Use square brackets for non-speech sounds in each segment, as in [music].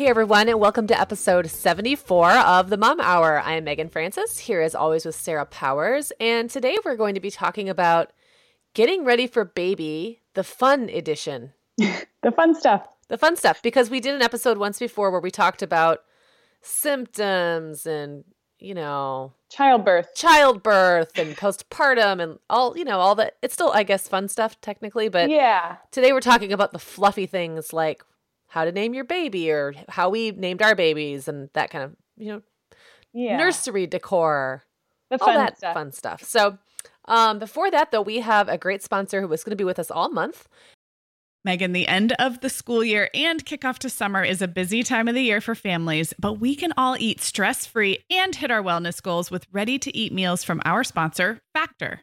Hey everyone, and welcome to episode 74 of the Mom Hour. I am Meagan Francis, here as always with Sarah Powers, and today we're going to be talking about getting ready for baby, the fun edition. [laughs] the fun stuff the fun stuff because we did an episode once before where we talked about symptoms and you know childbirth childbirth and postpartum and all you know all that it's still i guess fun stuff technically but yeah today we're talking about the fluffy things like how to name your baby or how we named our babies and that kind of you know yeah. nursery decor the fun all that stuff. fun stuff so um, before that, though, we have a great sponsor who is going to be with us all month. Meagan, the end of the school year and kickoff to summer is a busy time of the year for families, but we can all eat stress free and hit our wellness goals with ready to eat meals from our sponsor, Factor.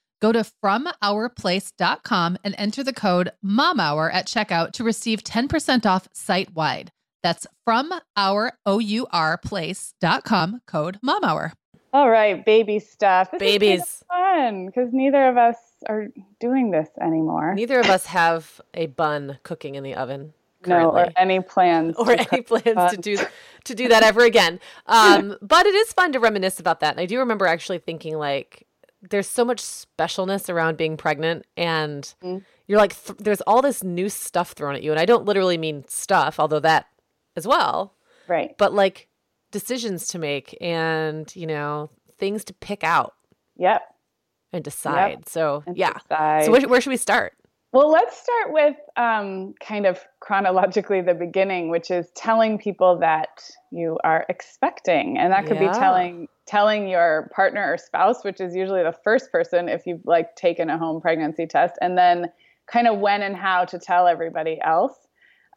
Go to FromOurPlace.com and enter the code MOMHOUR at checkout to receive 10% off site wide. That's from our O-U-R place.com code MOMHOUR. All right, baby stuff. This Babies. Is kind of fun because neither of us are doing this anymore. Neither of us have a bun cooking in the oven. no, or any plans. [laughs] or any cook plans to do to do that ever again. Um, [laughs] but it is fun to reminisce about that. And I do remember actually thinking like there's so much specialness around being pregnant and Mhm. you're like th- there's all this new stuff thrown at you and I don't literally mean stuff, although that as well, Right. but like decisions to make and, you know, things to pick out Yep. and decide. So, And yeah. decide. So where, where should we start? Well, let's start with um, kind of chronologically the beginning, which is telling people that you are expecting, and that could Yeah. be telling telling your partner or spouse, which is usually the first person if you've like taken a home pregnancy test, and then kind of when and how to tell everybody else.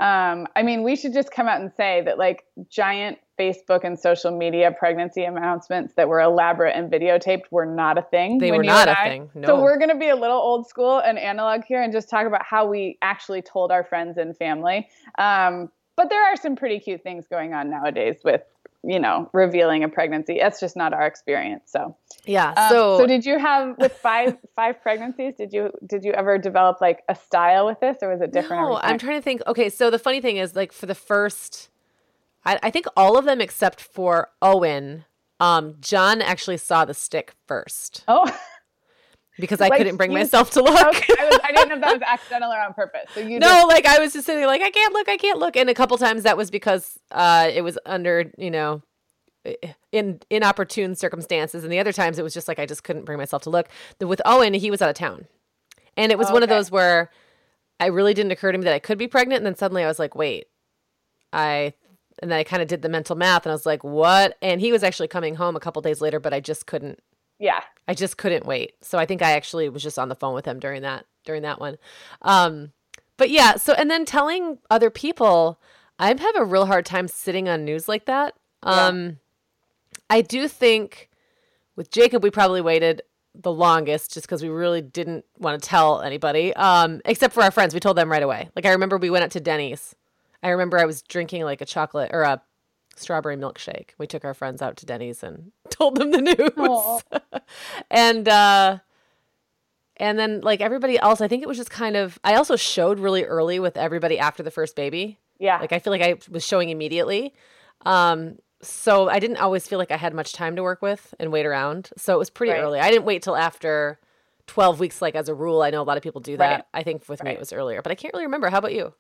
Um, I mean, we should just come out and say that like giant Facebook and social media pregnancy announcements that were elaborate and videotaped were not a thing. They were not a I- thing. No. So we're going to be a little old school and analog here and just talk about how we actually told our friends and family. Um, but there are some pretty cute things going on nowadays with, you know, revealing a pregnancy. That's just not our experience. So, yeah. um, so so did you have with five [laughs] five pregnancies? Did you did you ever develop like a style with this, or was it different? No. I'm trying to think. Okay, so the funny thing is, like, for the first, I, I think all of them except for Owen, um, John actually saw the stick first Oh, [laughs] because I Like, couldn't bring you- myself to [laughs] look. okay. I, was, I didn't know if that was [laughs] accidental or on purpose. So you no, like I was just sitting like I can't look, I can't look, and a couple times that was because uh, it was under, you know, in inopportune circumstances, and the other times it was just like I just couldn't bring myself to look. The, with Owen, he was out of town, and it was one of those where I really didn't occur to me that I could be pregnant, and then suddenly I was like, wait, I. And then I kind of did the mental math, and I was like, "What?" And he was actually coming home a couple days later, but I just couldn't yeah. I just couldn't wait. So I think I actually was just on the phone with him during that during that one. Um but yeah, so and then telling other people, I have a real hard time sitting on news like that. Yeah. Um I do think with Jacob we probably waited the longest just because we really didn't want to tell anybody. Um except for our friends. We told them right away. Like I remember we went up to Denny's. I remember I was drinking like a chocolate or a strawberry milkshake. We took our friends out to Denny's and [laughs] told them the news. [laughs] And uh and then like everybody else, I think it was just kind of I also showed really early with everybody after the first baby. Yeah. Like I feel like I was showing immediately. Um so I didn't always feel like I had much time to work with and wait around. So it was pretty Right. early. I didn't wait till after 12 weeks like as a rule. I know a lot of people do that. Right. I think with me it was earlier, but I can't really remember. How about you?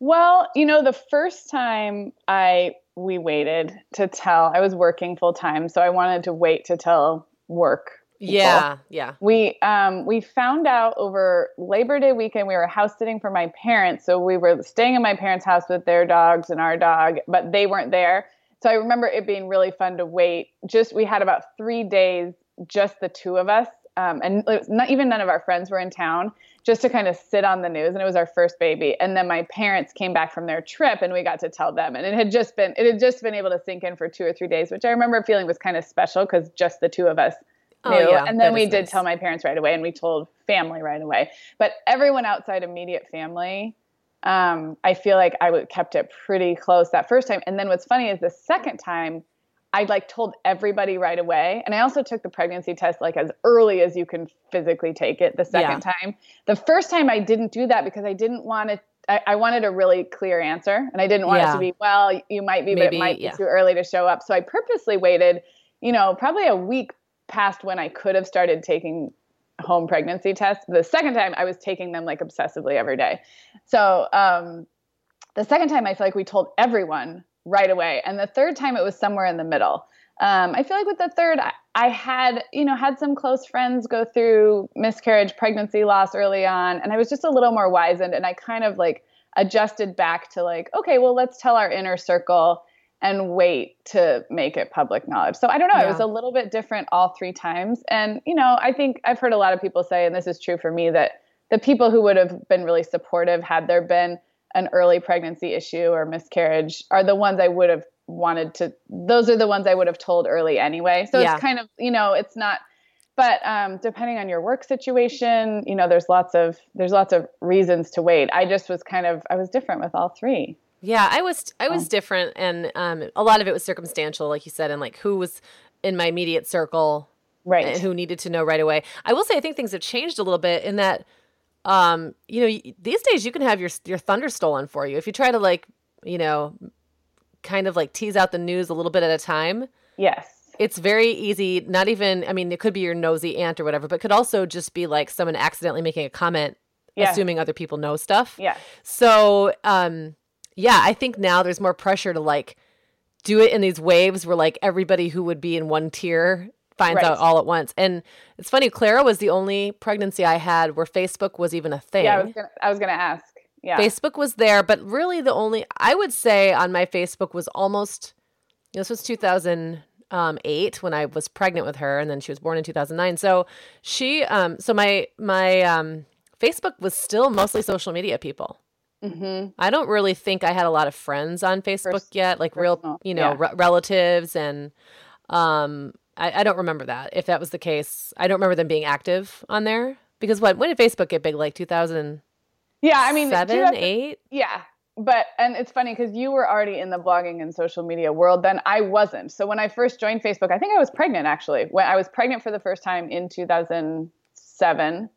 Well, you know, the first time I we waited to tell, I was working full time, so I wanted to wait to tell work. people. Yeah, yeah. We um we found out over Labor Day weekend we were house sitting for my parents, so we were staying in my parents' house with their dogs and our dog, but they weren't there. So I remember it being really fun to wait. Just we had about three days, just the two of us, um, and not even none of our friends were in town, just to kind of sit on the news. And it was our first baby. And then my parents came back from their trip, and we got to tell them. And it had just been it had just been able to sink in for two or three days, which I remember feeling was kind of special because just the two of us Oh, knew. yeah, and then that we did nice. tell my parents right away, and we told family right away. But everyone outside immediate family, um, I feel like I would kept it pretty close that first time. And then what's funny is the second time, I like told everybody right away. And I also took the pregnancy test like as early as you can physically take it the second time. The first time I didn't do that because I didn't want it. I, I wanted a really clear answer, and I didn't want it to be well. You might be, but it might yeah. be too early to show up. So I purposely waited. You know, probably a week past when I could have started taking home pregnancy tests. The second time I was taking them like obsessively every day. So um, the second time I feel like we told everyone right away, and the third time it was somewhere in the middle. Um, I feel like with the third, I, I had you know had some close friends go through miscarriage, pregnancy loss early on, and I was just a little more wizened, and I kind of like adjusted back to like okay, well let's tell our inner circle and wait to make it public knowledge. So I don't know, it was a little bit different all three times. And you know, I think I've heard a lot of people say and this is true for me that the people who would have been really supportive had there been an early pregnancy issue or miscarriage are the ones I would have wanted to those are the ones I would have told early anyway. So Yeah. it's kind of, you know, it's not but um, depending on your work situation, you know, there's lots of there's lots of reasons to wait. I just was kind of I was different with all three. Yeah, I was I was different, and um, a lot of it was circumstantial, like you said, and like who was in my immediate circle Right. and who needed to know right away. I will say I think things have changed a little bit in that, um, you know, these days you can have your your thunder stolen for you if you try to like, you know, kind of like tease out the news a little bit at a time. yes. It's very easy. Not even I mean, it could be your nosy aunt or whatever, but could also just be like someone accidentally making a comment, Yeah. assuming other people know stuff. Yeah. So, um, yeah, I think now there's more pressure to like do it in these waves where like everybody who would be in one tier finds Right. out all at once. And it's funny, Clara was the only pregnancy I had where Facebook was even a thing. Yeah, I was gonna I was gonna ask. Yeah. Facebook was there, but really the only I would say on my Facebook was almost this was 2008 when I was pregnant with her, and then she was born in 2009. So she, um, so my my um, Facebook was still mostly social media people. hmm I don't really think I had a lot of friends on Facebook Pers- yet, like real, you know, yeah. re- relatives, and um, I, I don't remember that. If that was the case, I don't remember them being active on there because what? When did Facebook get big? Like two thousand. Yeah, I mean, you eight. Yeah. But and it's funny because you were already in the blogging and social media world. Then I wasn't. So when I first joined Facebook, I think I was pregnant actually. When I was pregnant for the first time in 2007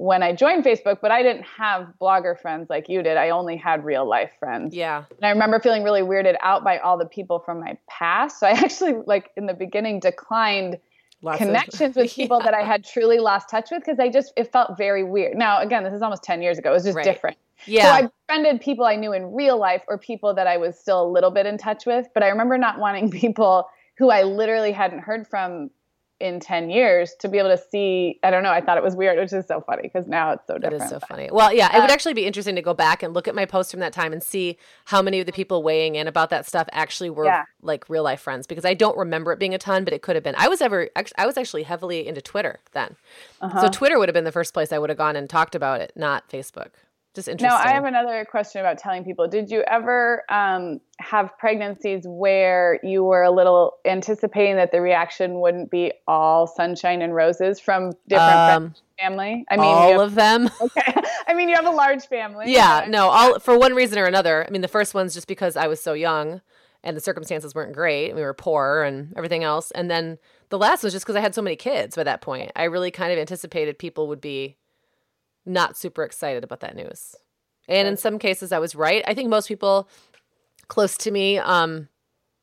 when I joined Facebook, but I didn't have blogger friends like you did. I only had real life friends. Yeah, And I remember feeling really weirded out by all the people from my past. So I [laughs] actually like in the beginning declined Lots of- connections with [laughs] people that I had truly lost touch with because I just it felt very weird. Now again, this is almost 10 years ago. It was just Right. different. yeah. So I befriended people I knew in real life or people that I was still a little bit in touch with. But I remember not wanting [laughs] people who I literally hadn't heard from in 10 years to be able to see. I don't know. I thought it was weird, which is so funny because now it's so different. is so funny. Well, yeah, it would Uh, actually be interesting to go back and look at my posts from that time and see how many of the people weighing in about that stuff actually were Yeah. like real life friends because I don't remember it being a ton, but it could have been. I was ever I was actually heavily into Twitter then. Uh-huh. So Twitter would have been the first place I would have gone and talked about it, not Facebook. Just interesting. Now, I have another question about telling people. Did you ever um, have pregnancies where you were a little anticipating that the reaction wouldn't be all sunshine and roses from different um, family? I mean, all have, of them. [laughs] okay. I mean, you have a large family. Yeah, no, all for one reason or another. I mean, the first one's just because I was so young and the circumstances weren't great. We were poor and everything else. And then the last was just because I had so many kids by that point. I really kind of anticipated people would be not super excited about that news. And in some cases I was right. I think most people close to me um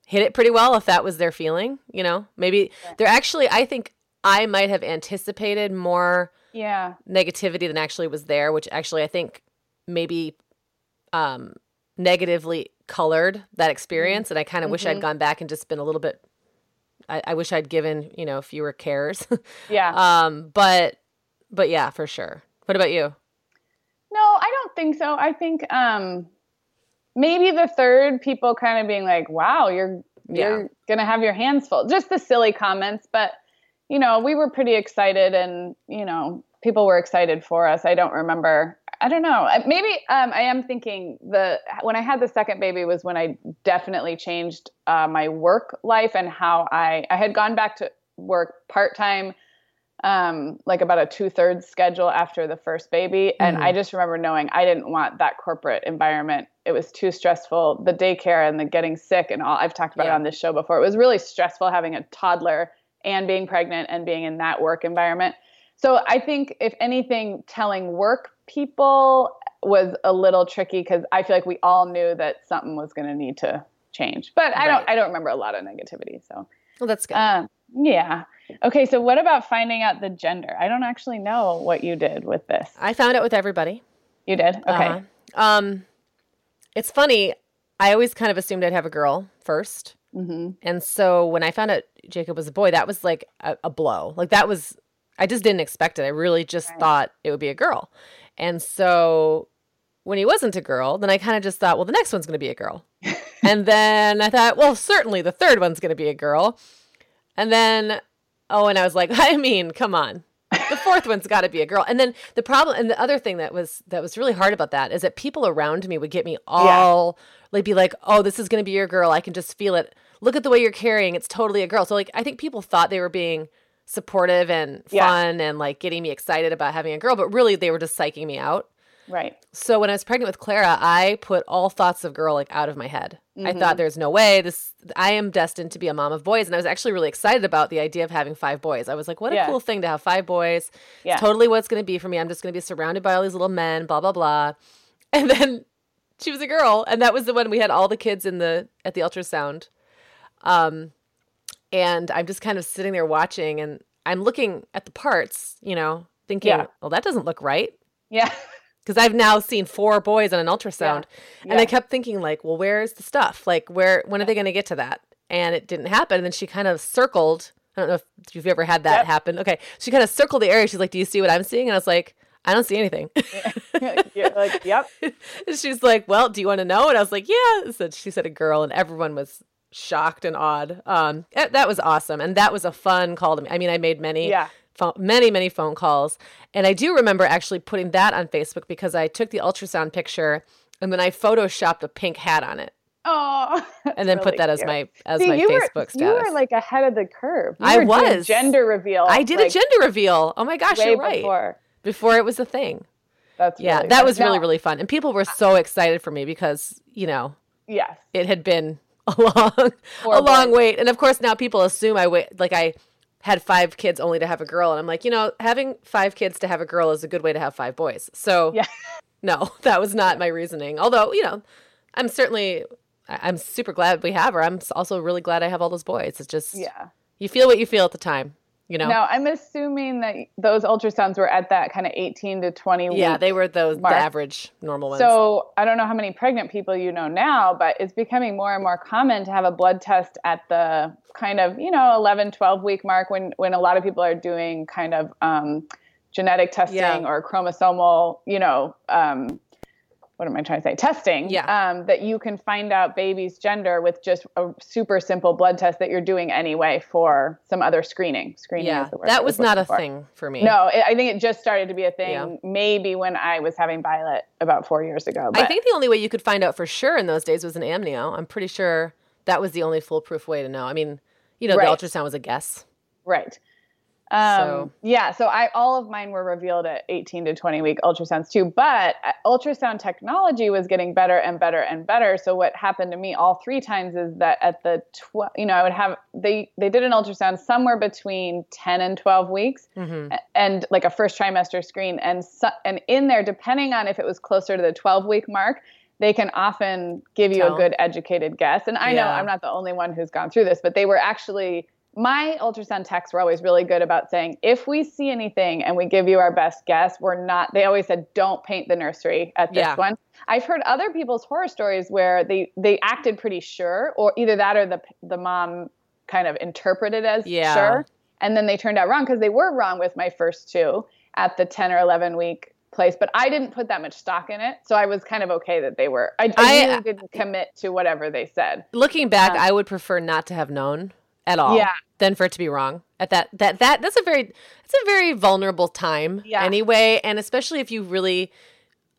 hit it pretty well if that was their feeling, you know. Maybe they're actually I think I might have anticipated more Yeah. negativity than actually was there, which actually I think maybe um, negatively colored that experience. And I kind of wish I'd Mhm. gone back and just been a little bit. I, I wish I'd given you know fewer cares. [laughs] Yeah. um, but but yeah, for sure. What about you? No, I don't think so. I think um, maybe the third people kind of being like, "Wow, you're you're gonna have your hands full." Just the silly comments, but you know, we were pretty excited, and you know, people were excited for us. I don't remember. I don't know. Maybe um, I am thinking the when I had the second baby was when I definitely changed uh, my work life and how I I had gone back to work part time um, like about a two thirds schedule after the first baby. And Mhm. I just remember knowing I didn't want that corporate environment. It was too stressful. The daycare and the getting sick and all I've talked about Yeah. it on this show before. It was really stressful having a toddler and being pregnant and being in that work environment. So I think if anything, telling work people was a little tricky because I feel like we all knew that something was going to need to change. But I Right. don't. I don't remember a lot of negativity. So Well, that's good. um, yeah. Okay. So what about finding out the gender? I don't actually know what you did with this. I found out with everybody. You did. Okay. Uh-huh. Um, it's funny. I always kind of assumed I'd have a girl first. hmm And so when I found out Jacob was a boy, that was like a, a blow. Like that was, I just didn't expect it. I really just Right. thought it would be a girl. And so when he wasn't a girl, then I kind of just thought, well, the next one's going to be a girl. [laughs] and then I thought, well, certainly the third one's going to be a girl. And then, oh, and I was like, [laughs] I mean, come on. the fourth one's got to be a girl. And then the problem, and the other thing that was that was really hard about that is that people around me would get me all like be like, "Oh, this is going to be your girl. I can just feel it. Look at the way you're carrying. It's totally a girl." So like, I think people thought they were being supportive and Yeah. fun and like getting me excited about having a girl, but really they were just psyching me out. Right. So when I was pregnant with Clara, I put all thoughts of girl like out of my head. I Mm-hmm. thought there's no way this I am destined to be a mom of boys and I was actually really excited about the idea of having five boys. I was like, what a Yeah. cool thing to have five boys. Yeah. It's totally what's going to be for me. I'm just going to be surrounded by all these little men, blah blah blah. [laughs] And then she was a girl and that was the one we had all the kids in the at the ultrasound. Um and I'm just kind of sitting there watching and I'm looking at the parts, you know, thinking, Yeah. well that doesn't look right Yeah. [laughs] because I've now seen four boys on an ultrasound, and I kept thinking like, well, where's the stuff? Like, where when are they going to get to that? And it didn't happen. And then she kind of circled. I don't know if you've ever had that Yep. happen. Okay, she kind of circled the area. She's like, "Do you see what I'm seeing?" And I was like, "I don't see anything." [laughs] You're like, yep. [laughs] and she's like, "Well, do you want to know?" And I was like, "Yeah." So she said a girl, and everyone was shocked and awed. Um, eh, that was awesome, and that was a fun call to me. I mean, I made many Yeah. Phone, many many phone calls and i do remember actually putting that on facebook because i took the ultrasound picture and then i photoshopped a pink hat on it Oh. [laughs] and then put that as my as my you facebook were, status You were like ahead of the curve. You I was. gender reveal. i did like, a gender reveal oh my gosh you're right before. before. it was a thing That's yeah really that fun. was really Now- really fun and people were so excited for me because you know yes. it had been [laughs] a long a long wait and of course now people assume i wait like i had five kids only to have a girl. And i'm like you know having five kids to have a girl is a good way to have five boys. So Yeah. [laughs] no that was not my reasoning. Although you know i'm certainly i'm super glad we have her. I'm also really glad i have all those boys. It's just Yeah. you feel what you feel at the time you know Now I'm assuming that those ultrasounds were at that kind of 18 to 20 week. yeah they were those mark. the average normal ones So I don't know how many pregnant people you know now, but it's becoming more and more common to have a blood test at the kind of, you know, 11, 12 week mark when, when a lot of people are doing kind of um, genetic testing Yeah. or chromosomal, you know, um, what am I trying to say? Testing. Yeah. Um, that you can find out baby's gender with just a super simple blood test that you're doing anyway for some other screening. Screening yeah is the word that was not a for. thing for me No, it, I think it just started to be a thing Yeah. maybe when I was having Violet about four years ago. I think the only way you could find out for sure in those days was an amnio. I'm pretty sure that was the only foolproof way to know. I mean, you know, Right. the ultrasound was a guess. Right. Um, So- yeah, so I all of mine were revealed at 18 to 20 week ultrasounds too, but uh, ultrasound technology was getting better and better and better. So what happened to me all three times is that at the tw- you know I would have they they did an ultrasound somewhere between 10 and 12 weeks hmm a- and like a first trimester screen and so, and in there depending on if it was closer to the 12 week mark they can often give you Tell. a good educated guess and i know i'm not the only one who's gone through this but they were actually my ultrasound techs were always really good about saying if we see anything and we give you our best guess we're not they always said don't paint the nursery at this Yeah. one i've heard other people's horror stories where they they acted pretty sure or either that or the the mom kind of interpreted as Yeah. sure and then they turned out wrong because they were wrong with my first two at the 10 or 11 week place but i didn't put that much stock in it so i was kind of okay that they were i, I, I- really didn't commit to whatever they said Looking back, Um, I would prefer not to have known at all. Yeah. Than for it to be wrong at that that that that's a very it's a very vulnerable time Yeah. anyway, and especially if you really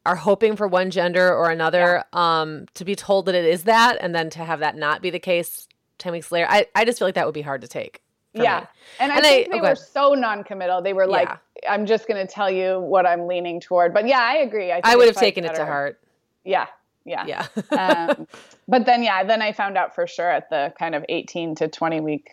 are hoping for one gender or another, um, to be told that it is that, and then to have that not be the case ten weeks later, I I just feel like that would be hard to take. yeah me. and i And I- think they okay. were so non-committal they were like Yeah. i'm just going to tell you what i'm leaning toward but yeah i agree i, think I would have taken it to heart. yeah yeah Yeah. [laughs] um, but then yeah then i found out for sure at the kind of 18 to 20 week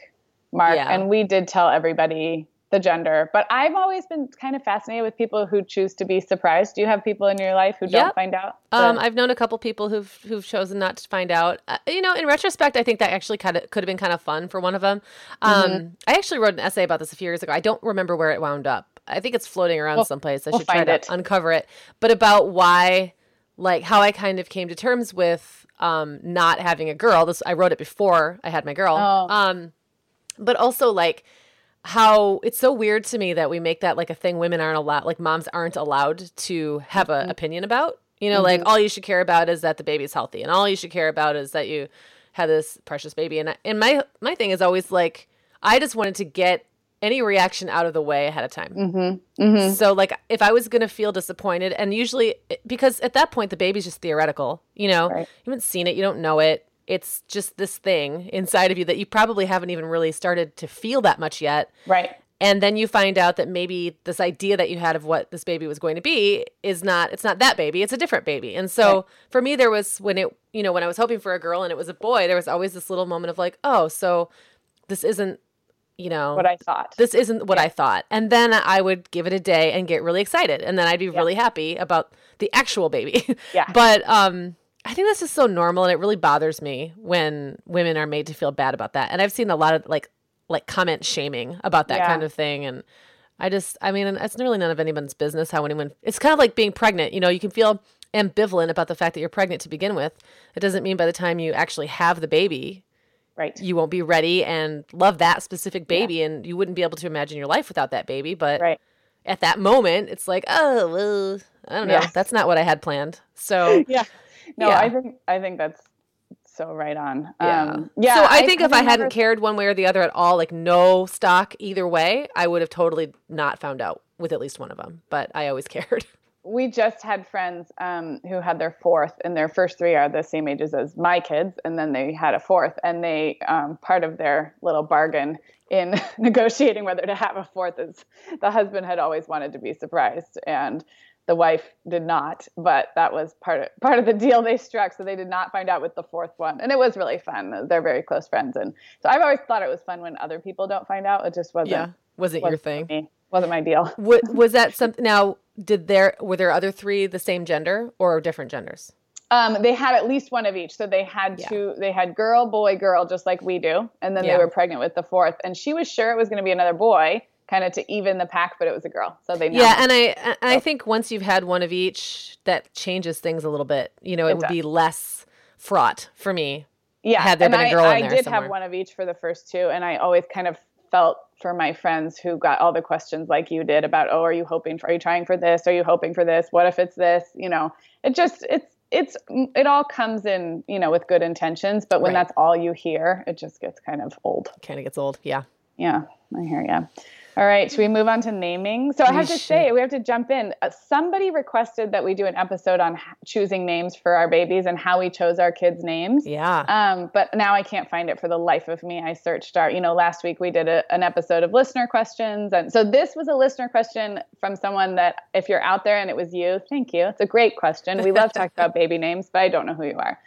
mark Yeah. and we did tell everybody the gender but i've always been kind of fascinated with people who choose to be surprised do you have people in your life who Yep. don't find out Um, I've known a couple people who've who've chosen not to find out. Uh, you know, in retrospect, I think that actually kind of could have been kind of fun for one of them. Um, Mm-hmm. I actually wrote an essay about this a few years ago. I don't remember where it wound up. I think it's floating around We'll- someplace. I we'll should try to it. uncover it. But about why, like, how I kind of came to terms with um, not having a girl. This I wrote it before I had my girl. Oh. Um, but also like how it's so weird to me that we make that like a thing women aren't allowed like moms aren't allowed to have Mm-hmm. an opinion about you know like all you should care about is that the baby's healthy and all you should care about is that you have this precious baby and I, and my my thing is always like i just wanted to get any reaction out of the way ahead of time. Mm-hmm. Mm-hmm. So like if I was going to feel disappointed and usually because at that point the baby's just theoretical, you know. Right. You haven't seen it, you don't know it. It's just this thing inside of you that you probably haven't even really started to feel that much yet. Right. And then you find out that maybe this idea that you had of what this baby was going to be is not it's not that baby, it's a different baby. And so Right. for me there was when it you know, when I was hoping for a girl and it was a boy, there was always this little moment of like, "Oh, so this isn't, you know, What I thought. this isn't what I thought. And then I would give it a day and get really excited. And then I'd be really happy about the actual baby. [laughs] Yeah. but um I think this is so normal and it really bothers me when women are made to feel bad about that. And I've seen a lot of like like comment shaming about that Yeah. kind of thing and I just I mean it's really none of anyone's business how anyone it's kind of like being pregnant. You know, you can feel ambivalent about the fact that you're pregnant to begin with. It doesn't mean by the time you actually have the baby right. you won't be ready and love that specific baby and you wouldn't be able to imagine your life without that baby but Right. at that moment it's like oh well i don't know Yeah. that's not what i had planned so [laughs] Yeah. No, Yeah. I think I think that's so right on. yeah Um, yeah. so i, think if i hadn't cared one way or the other at all like no stock either way i would have totally not found out with at least one of them but i always [laughs] cared we just had friends um, who had their fourth, and their first three are the same ages as my kids, and then they had a fourth, and they um, part of their little bargain in [laughs] negotiating whether to have a fourth is the husband had always wanted to be surprised, and the wife did not, but that was part of part of the deal they struck. So they did not find out with the fourth one, and it was really fun. They're very close friends, and so I've always thought it was fun when other people don't find out. It just wasn't. yeah wasn't your wasn't thing Me. Wasn't my deal. what, was that something now did there were there other three the same gender or different genders Um, they had at least one of each. So they had Yeah. two. They had girl, boy, girl, just like we do, and then Yeah. they were pregnant with the fourth. And she was sure it was going to be another boy, kind of to even the pack, but it was a girl. So they know. Yeah, and I and I think once you've had one of each, that changes things a little bit. You know, it, It would does. be less fraught for me. yeah. had there and been a I, girl in I did somewhere. have one of each for the first two, and I always kind of felt for my friends who got all the questions like you did about, oh, are you hoping for? Are you trying for this? Are you hoping for this? What if it's this? You know, it just it's it's it all comes in you know with good intentions, but when Right. that's all you hear, it just gets kind of old. Kind of gets old. Yeah. Yeah, I hear you. All right, should we move on to naming? So I We have to should. say, we have to jump in. Uh, somebody requested that we do an episode on h- choosing names for our babies and how we chose our kids' names. Yeah. Um, but now I can't find it for the life of me. I searched our, you know, last week we did a, an episode of listener questions. And so this was a listener question from someone that, if you're out there and it was you, thank you. It's a great question. We love [laughs] talking about baby names, but I don't know who you are.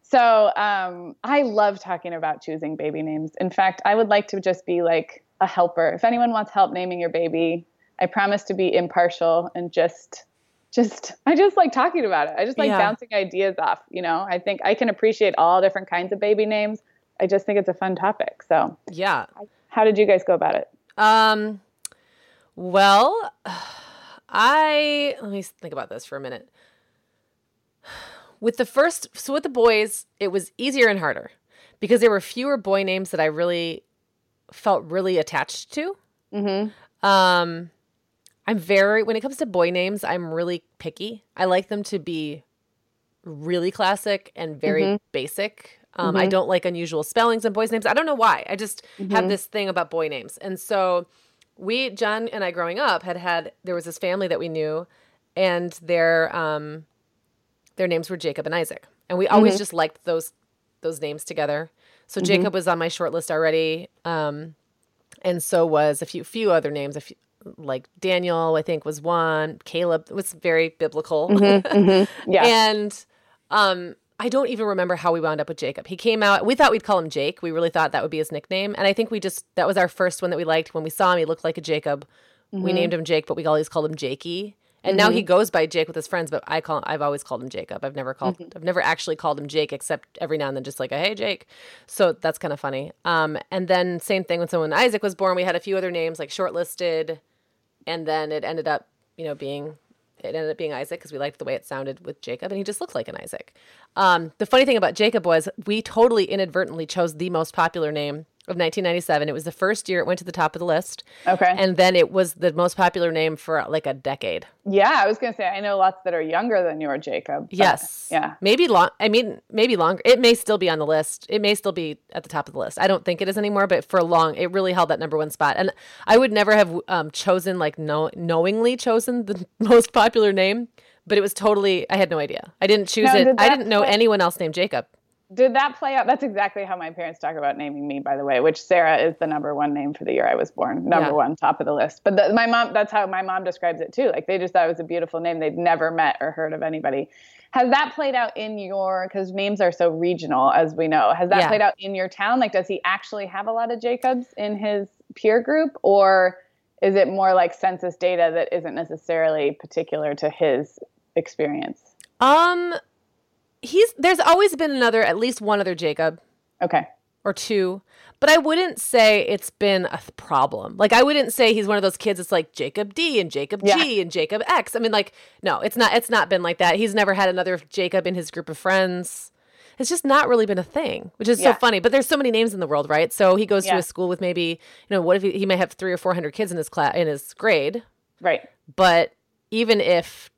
So um, I love talking about choosing baby names. In fact, I would like to just be like a helper. If anyone wants help naming your baby, I promise to be impartial and just just I just like talking about it. I just like Yeah. bouncing ideas off, you know. I think I can appreciate all different kinds of baby names. I just think it's a fun topic. So, yeah. how did you guys go about it? Um well, I let me think about this for a minute. With the first so with the boys, it was easier and harder because there were fewer boy names that I really felt really attached to. Mhm. Um, I'm very when it comes to boy names, I'm really picky. I like them to be really classic and very Mhm. basic. Um, I don't like unusual spellings in boys' names. I don't know why. I just have Mhm. this thing about boy names, and so we, John and I, growing up, had had there was this family that we knew, and their um, their names were Jacob and Isaac, and we always just liked those those names together. So Jacob was on my short list already. Um, and so was a few few other names. A few, like Daniel, I think was one. Caleb was very biblical, [laughs] Yeah. and um, I don't even remember how we wound up with Jacob. He came out. We thought we'd call him Jake. We really thought that would be his nickname, and I think we just that was our first one that we liked. When we saw him, he looked like a Jacob. We named him Jake, but we always called him Jakey. And now he goes by Jake with his friends, but I call I've always called him Jacob. I've never called I've never actually called him Jake except every now and then just like a hey Jake. So that's kind of funny. Um and then same thing when someone Isaac was born, we had a few other names like shortlisted and then it ended up, you know, being it ended up being Isaac because we liked the way it sounded with Jacob, and he just looked like an Isaac. Um, the funny thing about Jacob was we totally inadvertently chose the most popular name of 1997. It was the first year it went to the top of the list. Okay. And then it was the most popular name for like a decade. yeah, I was gonna say I know lots that are younger than your Jacob. Yes. Yeah. Maybe long. I mean, maybe longer. It may still be on the list. It may still be at the top of the list. I don't think it is anymore, but for long, it really held that number one spot. And I would never have um, chosen, like, no, knowingly chosen the [laughs] most popular name, but it was totally. I had no idea. I didn't choose Now, it. I didn't know anyone else named Jacob. Did that play out? That's exactly how my parents talk about naming me, by the way, which Sarah is the number one name for the year I was born. Number Yeah. one, top of the list. But the, my mom, that's how my mom describes it too. Like they just thought it was a beautiful name. They'd never met or heard of anybody. Has that played out in your, because names are so regional, as we know, has that Yeah. played out in your town? Like, does he actually have a lot of Jacobs in his peer group? Or is it more like census data that isn't necessarily particular to his experience? Um, he's there's always been another, at least one other Jacob Okay. or two, but I wouldn't say it's been a th- problem. Like I wouldn't say he's one of those kids. It's like Jacob D and Jacob Yeah. G and Jacob X. I mean, like no, it's not. It's not been like that. He's never had another Jacob in his group of friends. It's just not really been a thing, which is so funny. But there's so many names in the world, right? So he goes to a school with maybe you know what if he, he may have three or four hundred kids in his class in his grade, Right. but even if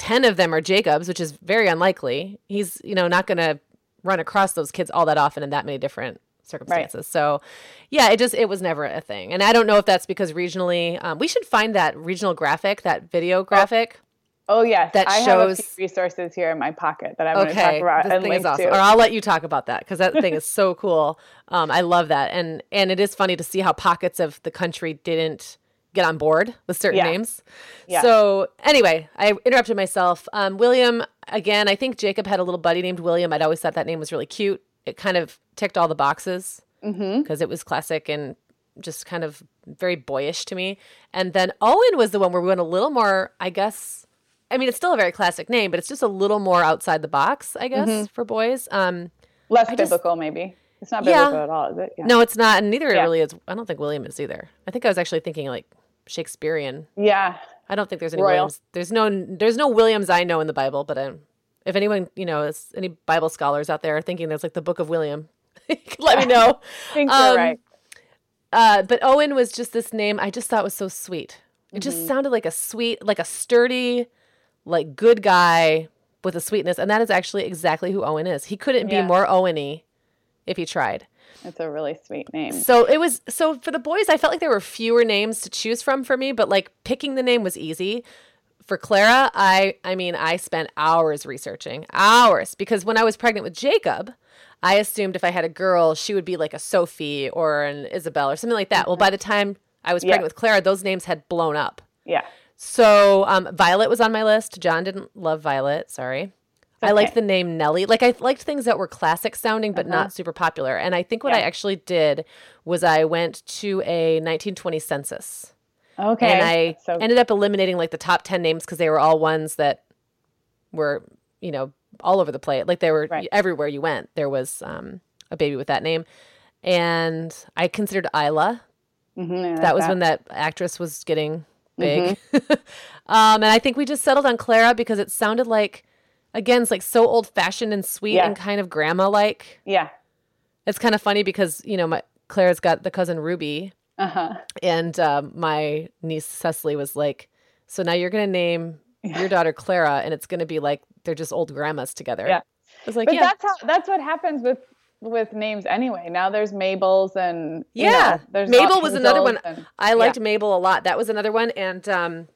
10 of them are Jacobs, which is very unlikely, he's, you know, not going to run across those kids all that often in that many different circumstances. So, yeah, it just it was never a thing. And I don't know if that's because regionally um, we should find that regional graphic, that video graphic. Oh yes, That I have a shows- few resources here in my pocket that I'm going to talk about this and thing link is awesome. to. Or I'll let you talk about that because that thing is so [laughs] cool. Um, I love that, and and it is funny to see how pockets of the country didn't get on board with certain Yeah. names. Yeah. So anyway, I interrupted myself. Um, William again. I think Jacob had a little buddy named William. I'd always thought that name was really cute. It kind of ticked all the boxes mm-hmm. because it was classic and just kind of very boyish to me. And then Owen was the one where we went a little more, I guess. I mean, it's still a very classic name, but it's just a little more outside the box, I guess, Mm-hmm. for boys. Um, Less just- biblical, maybe. It's not Yeah. biblical at all, is it? Yeah. no, it's not, and neither Yeah. really is. I don't think William is either. I think I was actually thinking like Shakespearean. Yeah. I don't think there's any Royal. Williams. There's no there's no Williams I know in the Bible, but um, if anyone you know is any Bible scholars out there thinking there's like the Book of William, [laughs] let me [laughs] know. I think Um, you're right. Uh, but Owen was just this name I just thought was so sweet. It Mm-hmm. just sounded like a sweet, like a sturdy, like good guy with a sweetness, and that is actually exactly who Owen is. He couldn't Yeah. be more Owen-y if he tried. It's a really sweet name. So it was so for the boys, I felt like there were fewer names to choose from for me, but like picking the name was easy. For Clara, I I mean, I spent hours researching. Hours because when I was pregnant with Jacob, I assumed if I had a girl, she would be like a Sophie or an Isabel or something like that. Well, by the time I was Yeah. pregnant with Clara, those names had blown up. yeah. So um, Violet was on my list. John didn't love Violet. Sorry. I liked the name Nelly. Like I liked things that were classic sounding but not super popular. And I think what I Uh-huh. Actually did was I went to a 1920 census Okay. and I so ended up eliminating like the top 10 names because they were all ones that were, you know, all over the place. Like they were Right. everywhere you went. There was um, a baby with that name. And I considered Isla mhm, I that like was when that actress was getting big. [laughs] um, and I think we just settled on Clara because it sounded like, again, it's like so old fashioned and sweet Yeah. and kind of grandma like. Yeah. It's kind of funny because, you know, my Clara's got the cousin Ruby, Uh huh. and um, my niece Cecily was like, So now you're going to name your daughter Clara, and it's going to be like they're just old grandmas together. Yeah. I was like, But Yeah. that's how that's what happens with with names anyway. Now there's Mabels and you Yeah. know, there's Mabel was another one. and- I liked Mabel a lot. That was another one. And um,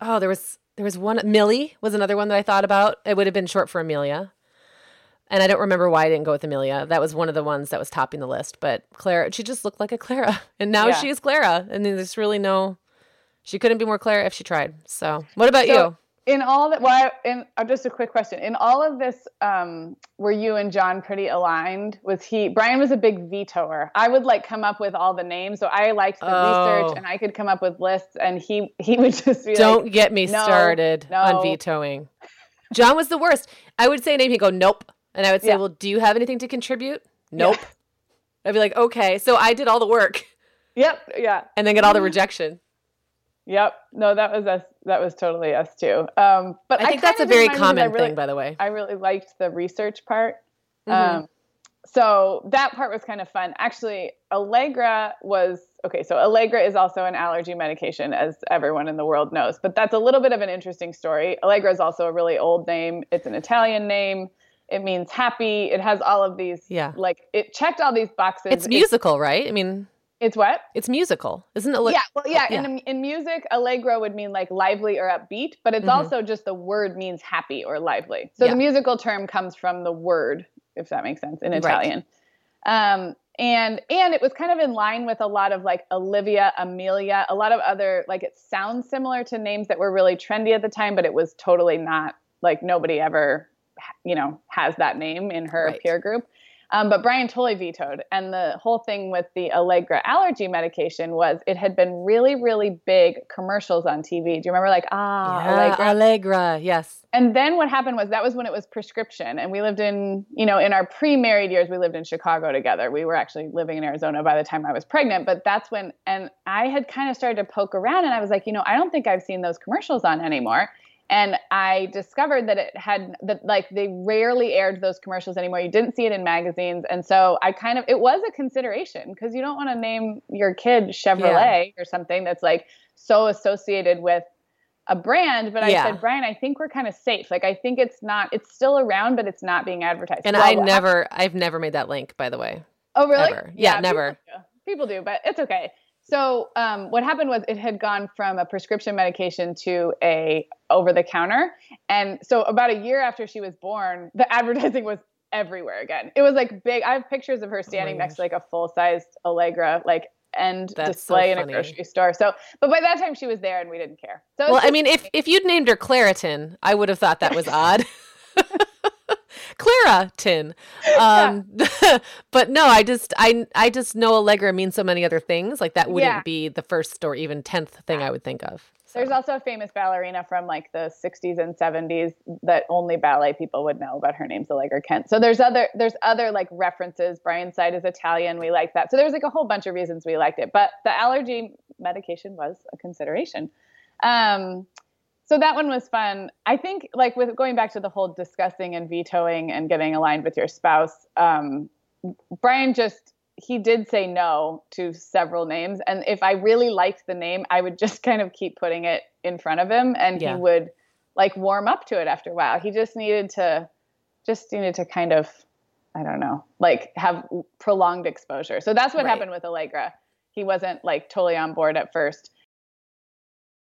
oh, there was there was one. Millie was another one that I thought about. It would have been short for Amelia. And I don't remember why I didn't go with Amelia. That was one of the ones that was topping the list. But Clara, she just looked like a Clara, [laughs] and now Yeah. she is Clara. And there's really no. She couldn't be more Clara if she tried. So, what about So- you? In all that well in uh, just a quick question in all of this um were you and john pretty aligned was he brian was a big vetoer i would like come up with all the names so i liked the Oh. research and i could come up with lists and he he would [laughs] just be Don't like get me no, started on vetoing. John was the worst. I would say a name, he'd go, nope. And I would say, Yeah. well, do you have anything to contribute? Nope. I'd be like, okay. So I did all the work yep yeah and then get all the rejection. Yep no that was us that was totally us too um but I think kinda that's a very I common really- thing, by the way. I really liked the research part. Mhm. Um, so that part was kind of fun. Actually, Allegra was okay. So Allegra is also an allergy medication, as everyone in the world knows. But that's a little bit of an interesting story. Allegra is also a really old name. It's an Italian name. It means happy. It has all of these. Yeah. Like it checked all these boxes. It's musical, right? I mean, it's what? It's musical, isn't it? yeah, well, yeah. yeah. In, in music, allegro would mean like lively or upbeat, but it's mm-hmm. also just the word means happy or lively. So yeah. the musical term comes from the word, if that makes sense, in Italian. Right. Um, and and it was kind of in line with a lot of like Olivia, Amelia, a lot of other like it sounds similar to names that were really trendy at the time, but it was totally not like nobody ever, you know, has that name in her right. peer group. Um, but Brian totally vetoed. And the whole thing with the Allegra allergy medication was it had been really, really big commercials on TV. Do you remember, like, ah, yeah, Allegra? Allegra, yes. And then what happened was that was when it was prescription. And we lived in, you know, in our pre married years, we lived in Chicago together. We were actually living in Arizona by the time I was pregnant. But that's when, and I had kind of started to poke around and I was like, you know, I don't think I've seen those commercials on anymore and i discovered that it had that like they rarely aired those commercials anymore. You didn't see it in magazines. And so i kind of it was a consideration because you don't want to name your kid chevrolet yeah. or something that's like so associated with a brand. But yeah. i said brian i think we're kind of safe. Like i think it's not it's still around but it's not being advertised. And well, i never i've never made that link by the way. Oh really? Yeah, yeah never. people do. people do but it's okay so um, what happened was it had gone from a prescription medication to a over the counter, and so about a year after she was born, the [laughs] advertising was everywhere again. It was like big. I have pictures of her oh standing oh next to like a full sized Allegra like end That's display so in a grocery store. So, but by that time she was there and we didn't care. So well, I mean, if if you'd named her Claritin, I would have thought that was [laughs] odd. [laughs] Claritin. [laughs] Um, yeah. [laughs] but no, I just I I just know Allegra means so many other things. Like that wouldn't yeah. be the first or even tenth thing I would think of. So. There's also a famous ballerina from like the 60s and 70s that only ballet people would know but Her name's Allegra Kent. So there's other there's other like references. Brian's side is Italian. We like that. So there's like a whole bunch of reasons we liked it. But the allergy medication was a consideration. Um, so that one was fun. I think like with going back to the whole discussing and vetoing and getting aligned with your spouse, um, Brian just he did say no to several names, and if I really liked the name, I would [laughs] just kind of keep putting it in front of him, and yeah. he would like warm up to it after a while. He just needed to just needed to kind of I don't know, like have prolonged exposure. So that's what right. happened with Allegra. He wasn't like totally on board at first.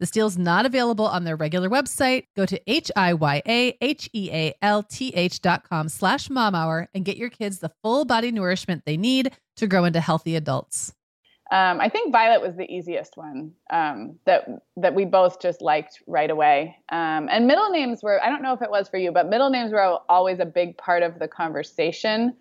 This deal is not available on their regular website. Go to H-I-Y-A-H-E-A-L-T-H dot com slash mom hour and get your kids the full body nourishment they need to grow into healthy adults. Um, I think Violet was the easiest one um, that that we both just liked right away. Um, and middle names were I don't know if it was for you, but middle names were always a big part of the conversation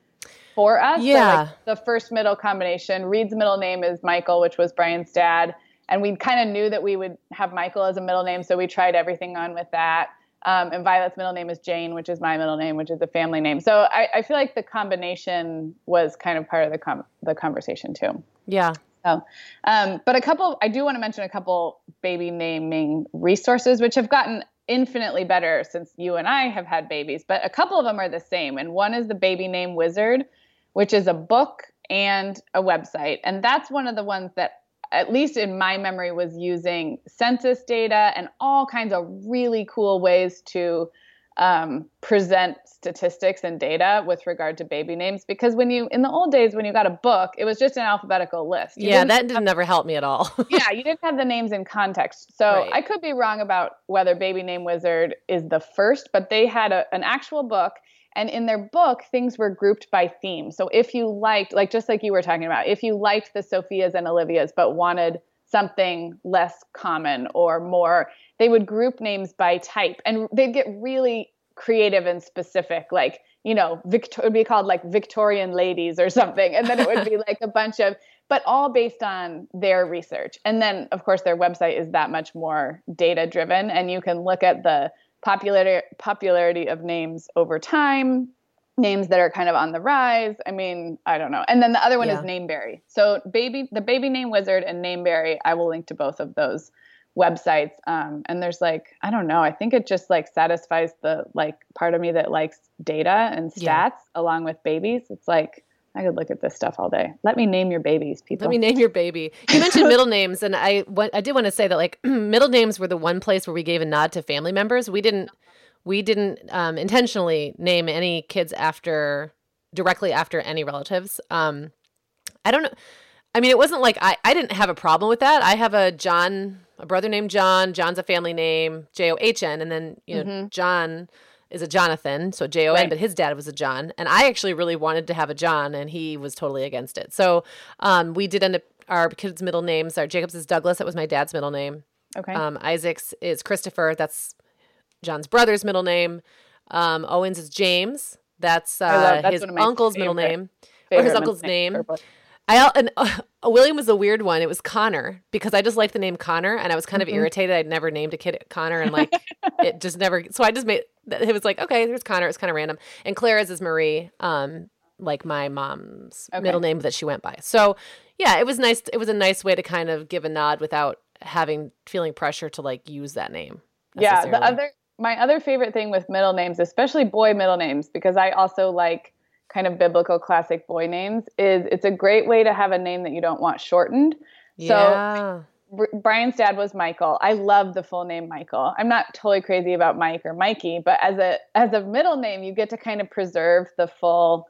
for us. Yeah. So like the first middle combination. Reed's middle name is Michael, which was Brian's dad, and we kind of knew that we would have Michael as a middle name, so we tried everything on with that. Um, and Violet's middle name is Jane, which is my middle name, which is a family name. So I, I feel like the combination was kind of part of the com- the conversation too. Yeah. So, um, but a couple, I do want to mention a couple baby naming resources, which have gotten infinitely better since you and I have had babies, but a couple of them are the same. And one is the Baby Name Wizard, which is a book and a website. And that's one of the ones that, at least in my memory, was using census data and all kinds of really cool ways to um, present statistics and data with regard to baby names because when you in the old days when you got a book it was just an alphabetical list You yeah, didn't that didn't never help me at all. [laughs] yeah, you didn't have the names in context. So Right. I could be wrong about whether Baby Name Wizard is the first, but they had a, an actual book. And in their book, things were grouped by theme. So if you liked, like just like you were talking about, if you liked the Sophias and Olivias, but wanted something less common or more, they would group names by type. And they'd get really creative and specific, like, you know, Victor- it would be called like Victorian ladies or something. And then it would be [laughs] like a bunch of but all based on their research. And then, of course, their website is that much more data driven, and you can look at the popularity popularity of names over time, names that are kind of on the rise. I mean, I don't know. And then the other one Yeah. is Nameberry. So, baby, the Baby Name Wizard and Nameberry. I will link to both of those websites. Um, and there's like, I don't know. I think it just like satisfies the like part of me that likes data and stats Yeah. along with babies. It's like I could look at this stuff all day. Let me name your babies, people. Let me name your baby. You [laughs] mentioned middle names, and I I did want to say that like [clears throat] middle names were the one place where we gave a nod to family members. We didn't we didn't um, intentionally name any kids after directly after any relatives. Um, I don't know. I mean, it wasn't like I, I didn't have a problem with that. I have a John, a brother named John. John's a family name, J O H N, and then you know Mhm. John is a Jonathan, so J O N, Right. but his dad was a John, and I actually really wanted to have a John, and he was totally against it. So um, we did end up our kids' middle names. Our Jacobs is Douglas. That was my dad's middle name. okay. Um, Isaac's is Christopher. That's John's brother's middle name. Um, Owens is James. That's, I love- uh, that's his uncle's middle name. or his uncle's name, name. purple. I and uh, [laughs] William was a weird one. It was Connor because I just liked the name Connor, and I was kind of Mhm. irritated. I'd never named a kid Connor, and like [laughs] it just never. So I just made it was like okay, there's Connor. It's kind of random. And Clara's is Marie, um, like my mom's Okay. middle name that she went by. So yeah, it was nice. It was a nice way to kind of give a nod without having feeling pressure to like use that name. Yeah, the other my other favorite thing with middle names, especially boy middle names, because I also like kind of biblical classic boy names, is it's a great way to have a name that you don't want shortened. So yeah. Br- Brian's dad was Michael. I love the full name Michael. I'm not totally crazy about Mike or Mikey, but as a as a middle name, you get to kind of preserve the full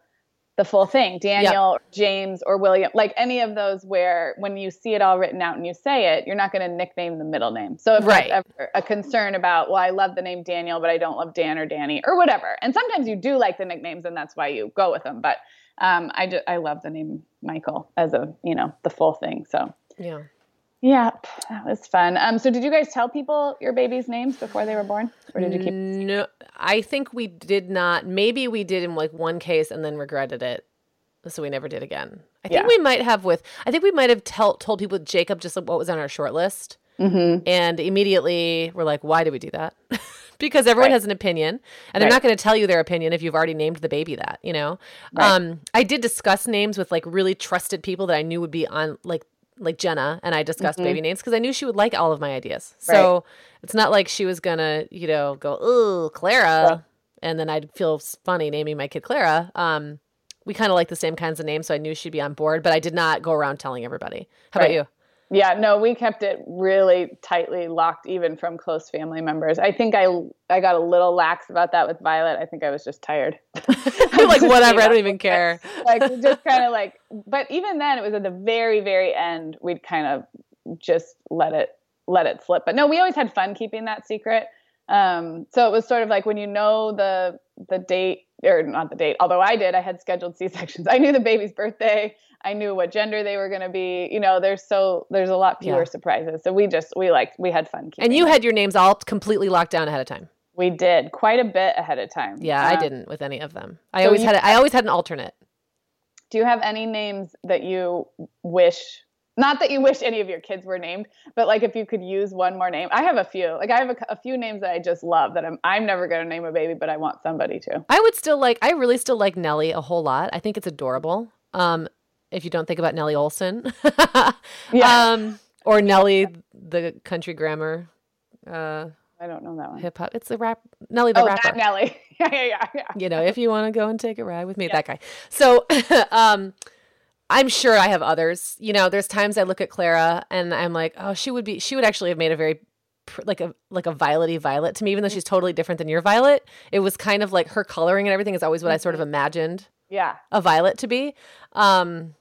the full thing. Daniel, James, or William, like any of those where when you see it all written out and you say it, you're not going to nickname the middle name. So if Right. there's ever a concern about, well, I love the name Daniel, but I don't love Dan or Danny or whatever. And sometimes you do like the nicknames and that's why you go with them. But um, I just I love the name Michael as a you know the full thing. So yeah. Yeah, that was fun. Um, so did you guys tell people your baby's names before they were born, or did you keep? No, I think we did not. Maybe we did in like one case and then regretted it, so we never did again. I think we might have with. I think we might have tell, told people Jacob just what was on our short list, Mm-hmm. and immediately we're like, "Why did we do that?" [laughs] because everyone Right. has an opinion, and they're Right. not going to tell you their opinion if you've already named the baby that. You know. Right. Um, I did discuss names with like really trusted people that I knew would be on like like Jenna, and I discussed Mhm. baby names because I knew she would like all of my ideas. So it's not like she was gonna, you know, go, "Oh, Clara," Yeah. and then I'd feel funny naming my kid Clara. Um, we kind of like the same kinds of names, so I knew she'd be on board. But I did not go around telling everybody. How Right. about you? Yeah, no, we kept it really tightly locked, even from close family members. I think I I got a little lax about that with Violet. I think I was just tired. [laughs] [laughs] Like whatever. I don't even care. like just kind of [laughs] like. But even then, it was at the very very end. We'd kind of just let it let it slip. But no, we always had fun keeping that secret. Um, so it was sort of like when you know the the date or not the date. Although I did, I had scheduled C sections. I knew the baby's birthday. I knew what gender they were going to be. You know, there's so there's a lot fewer Yeah. surprises. So we just we like we had fun. And you it. had your names all completely locked down ahead of time. we did quite a bit ahead of time. Yeah, I Um, didn't with any of them. I so always you- had. A, I always had an alternate. Do you have any names that you wish? Not that you wish any of your kids were named, but like if you could use one more name. I have a few. Like I have a, a few names that I just love that I'm I'm never going to name a baby, but I want somebody to. I would still like. I really still like Nellie a whole lot. I think it's adorable. Um, if you don't think about Nellie Oleson, [laughs] Yeah. um, or Nellie the country grammar, uh, I don't know that one. hip hop. It's the rap. Nellie the oh, rapper. that Nelly. yeah, [laughs] yeah, yeah, yeah. you know, if you want to go and take a ride with me, that guy. So, [laughs] um, I'm sure I have others. You know, there's times I look at Clara and I'm like, oh, she would be, she would actually have made a very like a like a violety violet to me, even though she's totally different than your violet. It was kind of like her coloring and everything is always what I sort of imagined Yeah. a violet to be. Um,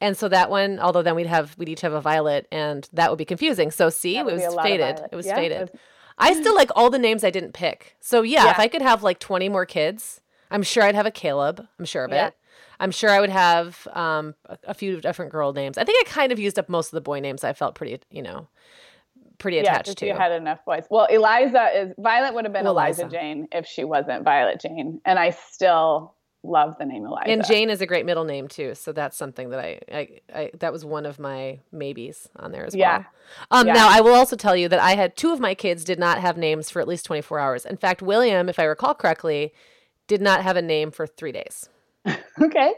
and so that one, although then we'd have we'd each have a violet, and that would be confusing. So see, it was a lot of faded. It was Yeah, faded. I still like all the names I didn't pick. So yeah, if I could have like 20 more kids, I'm sure I'd have a Caleb. I'm sure of Yeah. it. I'm sure I would have um, a, a few different girl names. I think I kind of used up most of the boy names I felt pretty, you know, pretty Yeah, attached to. you had enough boys. Well, Eliza is Violet would have been Eliza, Eliza. Jane if she wasn't Violet Jane, and I still love the name Eliza. and Jane is a great middle name too, so that's something that I, I, I that was one of my maybes on there as Yeah. well. Um, Yeah. Now I will also tell you that I had two of my kids did not have names for at least 24 hours. In fact, William, if I recall correctly, did not have a name for three days. [laughs] okay.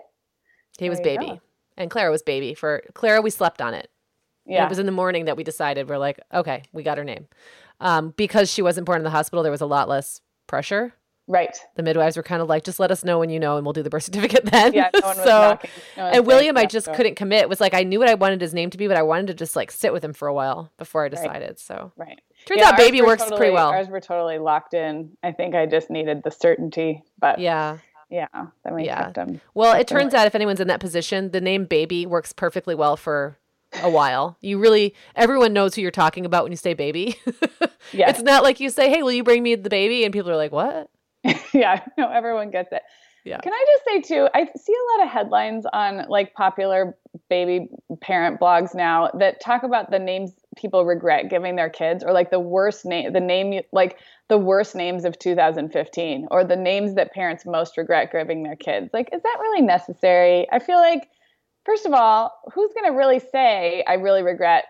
He was baby, go. and Clara was baby. For Clara, we slept on it. And Yeah. It was in the morning that we decided we're like, okay, we got her name. Um, because she wasn't born in the hospital, there was a lot less pressure. right. The midwives were kind of like, just let us know when you know, and we'll do the birth [laughs] certificate then. Yeah. No [laughs] one was so. No and William, I just so- couldn't commit. It was like I knew what I wanted his name to be, but I wanted to just like sit with him for a while before I decided. So Right. turns Yeah, out baby works totally, pretty well. Ours were totally locked in. I think I just needed the certainty, but yeah, Yeah. then we Yeah. them. Well, it turns out if anyone's in that position, the name baby works perfectly well for a while. You really everyone knows who you're talking about when you say baby. [laughs] Yes. It's not like you say, "Hey, will you bring me the baby?" and people are like, "What?" [laughs] yeah, no, everyone gets it. Yeah. Can I just say too? I see a lot of headlines on like popular baby parent blogs now that talk about the names people regret giving their kids, or like the worst name, the name like the worst names of 2015, or the names that parents most regret giving their kids. Like, is that really necessary? I feel like, first of all, who's going to really say I really regret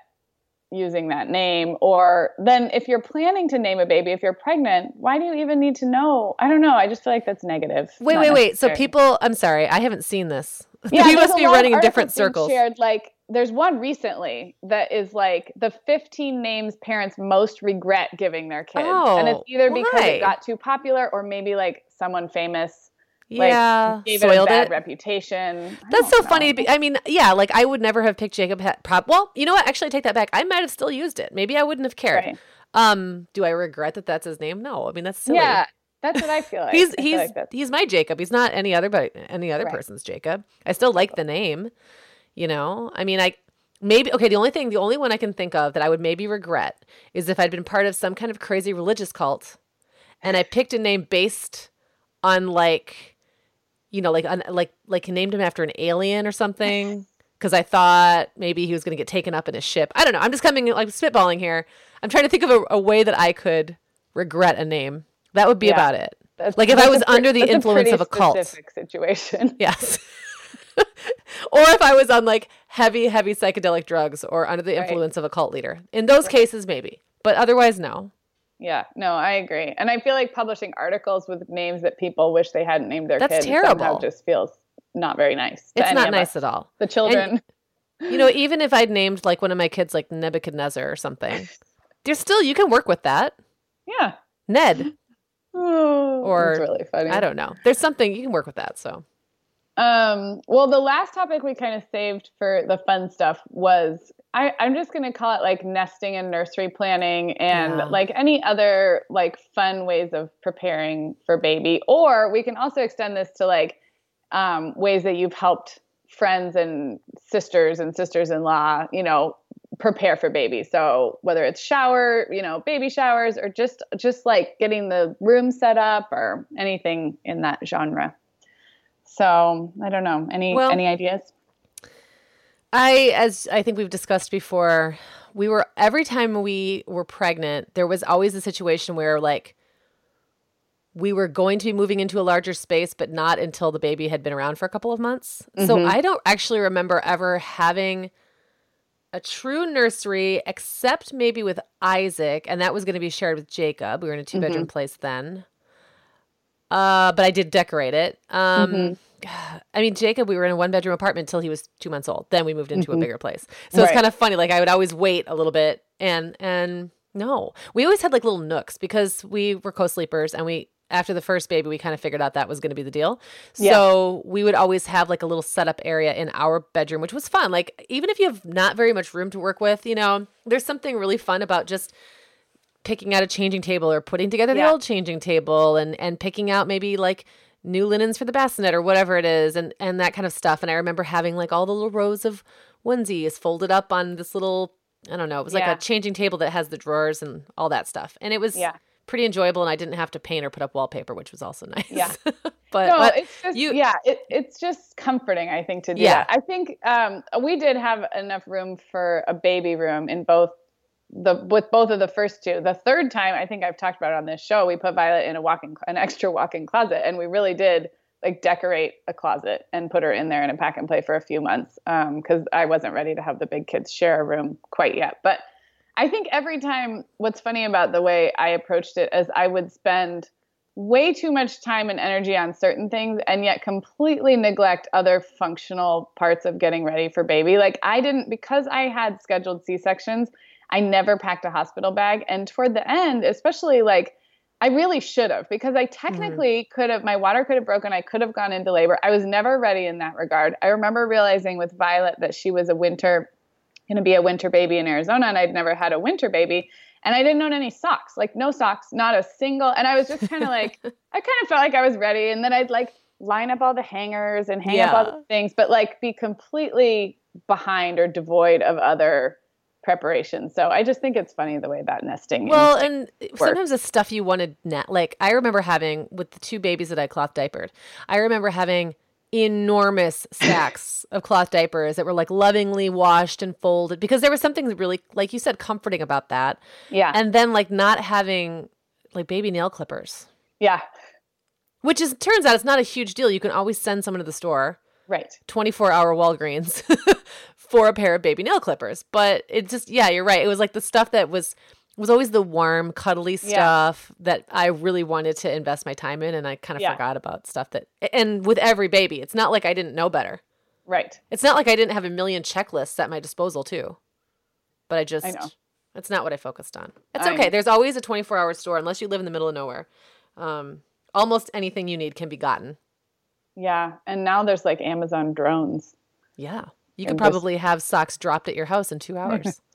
using that name or then if you're planning to name a baby if you're pregnant why do you even need to know i don't know i just feel like that's negative Wait, wait, wait. So people, I'm sorry, I haven't seen this. [laughs] yeah, you must be running in different circles. shared like there's one recently that is like the 15 names parents most regret giving their kids and it's Oh, either because why? it got too popular or maybe like someone famous like, yeah, gave it a soiled bad it. reputation I That's so know. funny. I mean, yeah, like I would never have picked Jacob. Prop. Well, you know what? Actually, I take that back. I might have still used it. Maybe I wouldn't have cared. Right. Um, do I regret that that's his name? No. I mean, that's silly. yeah that's what i feel like he's I he's like he's my Jacob. He's not any other but any other Right. person's Jacob. I still like the name. You know, I mean, I maybe okay. The only thing, the only one I can think of that I would maybe regret is if I'd been part of some kind of crazy religious cult, and I picked a name based on like, you know, like on, like like he named him after an alien or something. [laughs] Because I thought maybe he was going to get taken up in a ship. I don't know. I'm just coming like spitballing here. I'm trying to think of a, a way that I could regret a name. That would be Yeah. about it. that's- Like, if I was a under the that's a influence of a cult. situation [laughs] Yes. [laughs] or if I was on like heavy, heavy psychedelic drugs or under the Right. influence of a cult leader. In those cases, maybe. But otherwise, no. Yeah, no, I agree. And I feel like publishing articles with names that people wish they hadn't named their kids. That's kids terrible. somehow just feels not very nice. It's not nice us. at all. The children. [laughs] You know, even if I'd named like one of my kids like Nebuchadnezzar or something, there's still, you can work with that. yeah. Ned. [sighs] Oh, Or- really funny. I don't know. There's something, you can work with that. So Um, well, the last topic we kind of saved for the fun stuff was I, I'm just going to call it like nesting and nursery planning and Yeah. like any other like fun ways of preparing for baby. Or we can also extend this to like um, ways that you've helped friends and sisters and sisters in law, you know, prepare for baby. So whether it's shower, you know, baby showers or just just like getting the room set up or anything in that genre. So I don't know. Any Well- any ideas? I, as I think we've discussed before, we were every time we were pregnant, there was always a situation where like we were going to be moving into a larger space, but not until the baby had been around for a couple of months. So Mhm. I don't actually remember ever having a true nursery, except maybe with Isaac, and that was going to be shared with Jacob. We were in a two bedroom place then. Uh, but I did decorate it. Um, [sighs] I mean, Jacob, we were in a one bedroom apartment until he was two months old. Then we moved into a bigger place. So it's kind of funny. Like I would always wait a little bit and and no, we always had like little nooks because we were co-sleepers and we after the first baby we kind of figured out that was going to be the deal. Yeah. So we would always have like a little setup area in our bedroom, which was fun. Like even if you have not very much room to work with, you know, there's something really fun about just picking out a changing table or putting together the Yeah. old changing table and and picking out maybe like new linens for the bassinet or whatever it is and and that kind of stuff and i remember having like all the little rows of onesies folded up on this little i don't know it was like Yeah. a changing table that has the drawers and all that stuff and it was Yeah. pretty enjoyable and i didn't have to paint or put up wallpaper which was also [laughs] nice Yeah. [laughs] but, no, but it's just you- yeah, it, it's just comforting. I think to do Yeah. that. I think um, we did have enough room for a baby room in both the with both of the first two. The third time, I think I've talked about it on this show. We put Violet in a walk-in, an extra walk-in closet, and we really did like decorate a closet and put her in there in a pack and play for a few months um, because I wasn't ready to have the big kids share a room quite yet. But I think every time, what's funny about the way I approached it is I would spend way too much time and energy on certain things and yet completely neglect other functional parts of getting ready for baby. Like I didn't because I had scheduled C-sections, I never packed a hospital bag and toward the end, especially like I really should have because I mm-hmm. technically could have my water could have broken, I could have gone into labor. I was never ready in that regard. I remember realizing with Violet that she was a winter going to be a winter baby in Arizona and I'd never had a winter baby and I didn't own any socks, like no socks, not a single. And I was just kind of like, [laughs] I kind of felt like I was ready. And then I'd like line up all the hangers and hang up all the things, but like be completely behind or devoid of other preparation. So I just think it's funny the way that nesting. Well, and sometimes the stuff you wanted, na- like I remember having with the two babies that I cloth diapered, I remember having enormous [coughs] stacks of cloth diapers that were like lovingly washed and folded because there was something really, like you said, comforting about that. yeah, And then like not having like baby nail clippers, yeah, which is turns out it's not a huge deal. You can always send someone to the store, right. 24 hour Walgreens [laughs] for a pair of baby nail clippers. But it just, yeah, you're right. It was like the stuff that was was always the warm, cuddly Yeah. stuff that I really wanted to invest my time in, and I kind of Yeah. forgot about stuff that. And with every baby, it's not like I didn't know better. Right. It's not like I didn't have a million checklists at my disposal too. But I just, I know. it's not what I focused on. It's I okay. know. There's always a 24 hour store unless you live in the middle of nowhere. Um, almost anything you need can be gotten. Yeah. And now there's like Amazon drones. Yeah. You could And just- probably have socks dropped at your house in two hours. [laughs]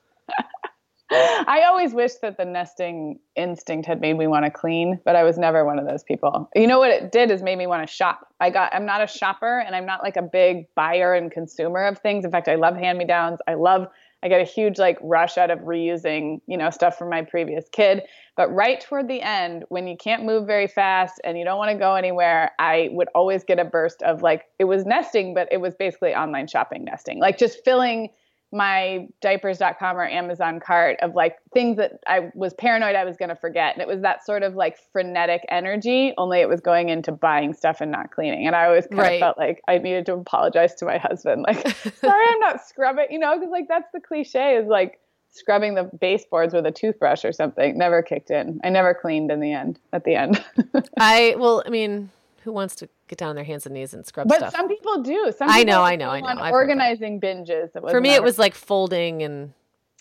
I always wish that the nesting instinct had made me want to clean, but I was never one of those people. You know what it did is made me want to shop. I got I'm not a shopper and I'm not like a big buyer and consumer of things. In fact, I love hand-me-downs. I love I get a huge like rush out of reusing, you know, stuff from my previous kid. But right toward the end, when you can't move very fast and you don't want to go anywhere, I would always get a burst of like it was nesting, but it was basically online shopping nesting. Like just filling my diapers.com or Amazon cart of like things that I was paranoid I was going to forget. And it was that sort of like frenetic energy, only it was going into buying stuff and not cleaning. And I always kind Right. of felt like I needed to apologize to my husband. Like, [laughs] sorry, I'm not scrubbing, you know, because like that's the cliche is like scrubbing the baseboards with a toothbrush or something. Never kicked in. I never cleaned in the end, at the end. [laughs] I, well, I mean, who wants to get down on their hands and knees and scrub but stuff? some people do. Some I people know, I know, I know. I've. Organizing binges. It For me, it was like folding and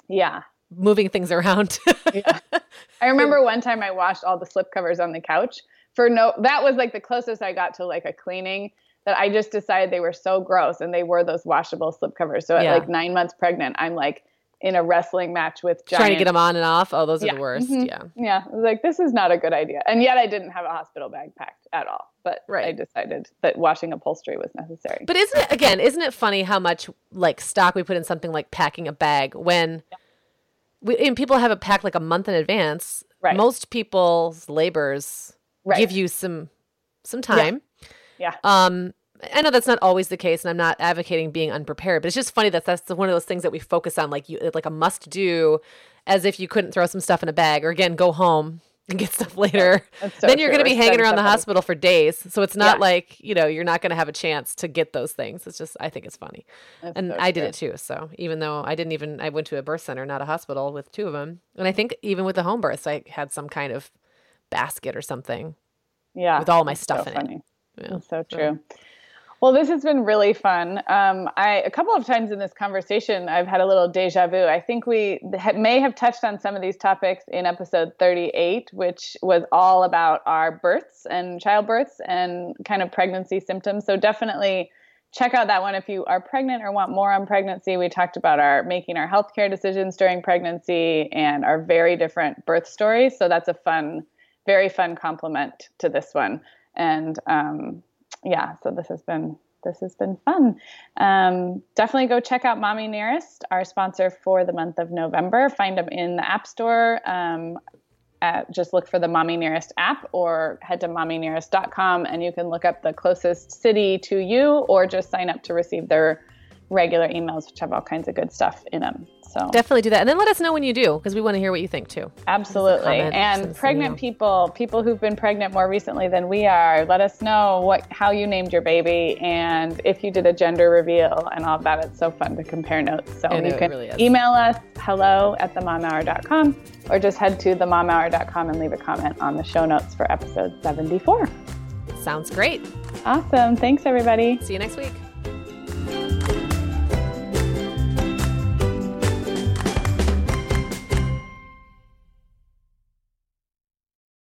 yeah. moving things around. Yeah. I remember one time I washed all the slip covers on the couch for no that was like the closest I got to like a cleaning. that I just decided they were so gross and they were those washable slipcovers. So at Yeah. like nine months pregnant, I'm like in a wrestling match with giant, Trying to get them on and off. Oh, those are Yeah. the worst. Mhm. Yeah. Yeah, I was like, this is not a good idea. And yet I didn't have a hospital bag packed at all. But right. I decided that washing upholstery was necessary. But isn't it again? Isn't it funny how much like stock we put in something like packing a bag when we and people have it packed like a month in advance? Right. Most people's labors right. give you some some time. Yeah. Um, I know that's not always the case, and I'm not advocating being unprepared, but it's just funny that that's one of those things that we focus on, like you like a must do, as if you couldn't throw some stuff in a bag or again go home and get stuff later. So then you're going to be hanging around the stuff at a- hospital for days, so it's not Yeah. like you know you're not going to have a chance to get those things. It's just I think it's funny, That's and so I did it too. So even though I didn't even I went to a birth center, not a hospital, with two of them, and I think even with the home births, I had some kind of basket or something Yeah. with all my stuff so in it. Yeah. That's so true. Well, this has been really fun. Um, I a couple of times in this conversation, I've had a little deja vu. I think we ha- may have touched on some of these topics in episode 38, which was all about our births and childbirths and kind of pregnancy symptoms. So definitely check out that one if you are pregnant or want more on pregnancy. We talked about our making our healthcare decisions during pregnancy and our very different birth stories. So that's a fun, very fun complement to this one. And um, yeah, so this has been this has been fun. Um, definitely go check out Mommy Nearest, our sponsor for the month of November. Find them in the App Store. Um, at, just look for the Mommy Nearest app or head to mommynearest.com and you can look up the closest city to you or just sign up to receive their regular emails, which have all kinds of good stuff in them. So Definitely do that, and then let us know when you do, because we want to hear what you think too. Absolutely. And pregnant people, people who've been pregnant more recently than we are, let us know what how you named your baby and if you did a gender reveal and all that. It's so fun to compare notes. So know, you can really email us hello at themomhour.com or just head to themomhour.com and leave a comment on the show notes for episode 74. Sounds great. Awesome. Thanks everybody. See you next week.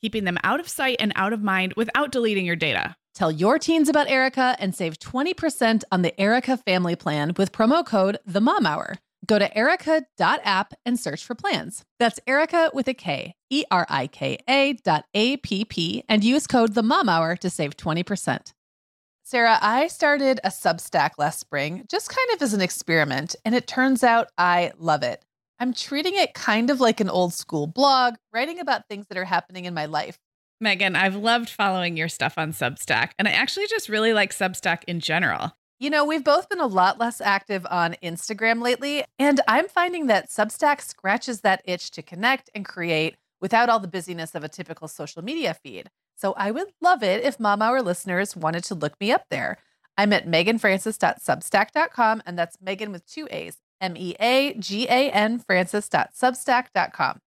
keeping them out of sight and out of mind without deleting your data. Tell your teens about Erika and save 20% on the Erika family plan with promo code The Mom Hour. Go to erika.app and search for plans. That's Erika with a K, E R I K A dot A P P, and use code The Mom Hour to save 20%. Sarah, I started a Substack last spring, just kind of as an experiment, and it turns out I love it. I'm treating it kind of like an old school blog, writing about things that are happening in my life. Meagan, I've loved following your stuff on Substack, and I actually just really like Substack in general. You know, we've both been a lot less active on Instagram lately, and I'm finding that Substack scratches that itch to connect and create without all the busyness of a typical social media feed. So I would love it if Mom Hour listeners wanted to look me up there. I'm at meaganfrancis.substack.com, and that's Meagan with two A's, M E A G A N Francis.substack.com.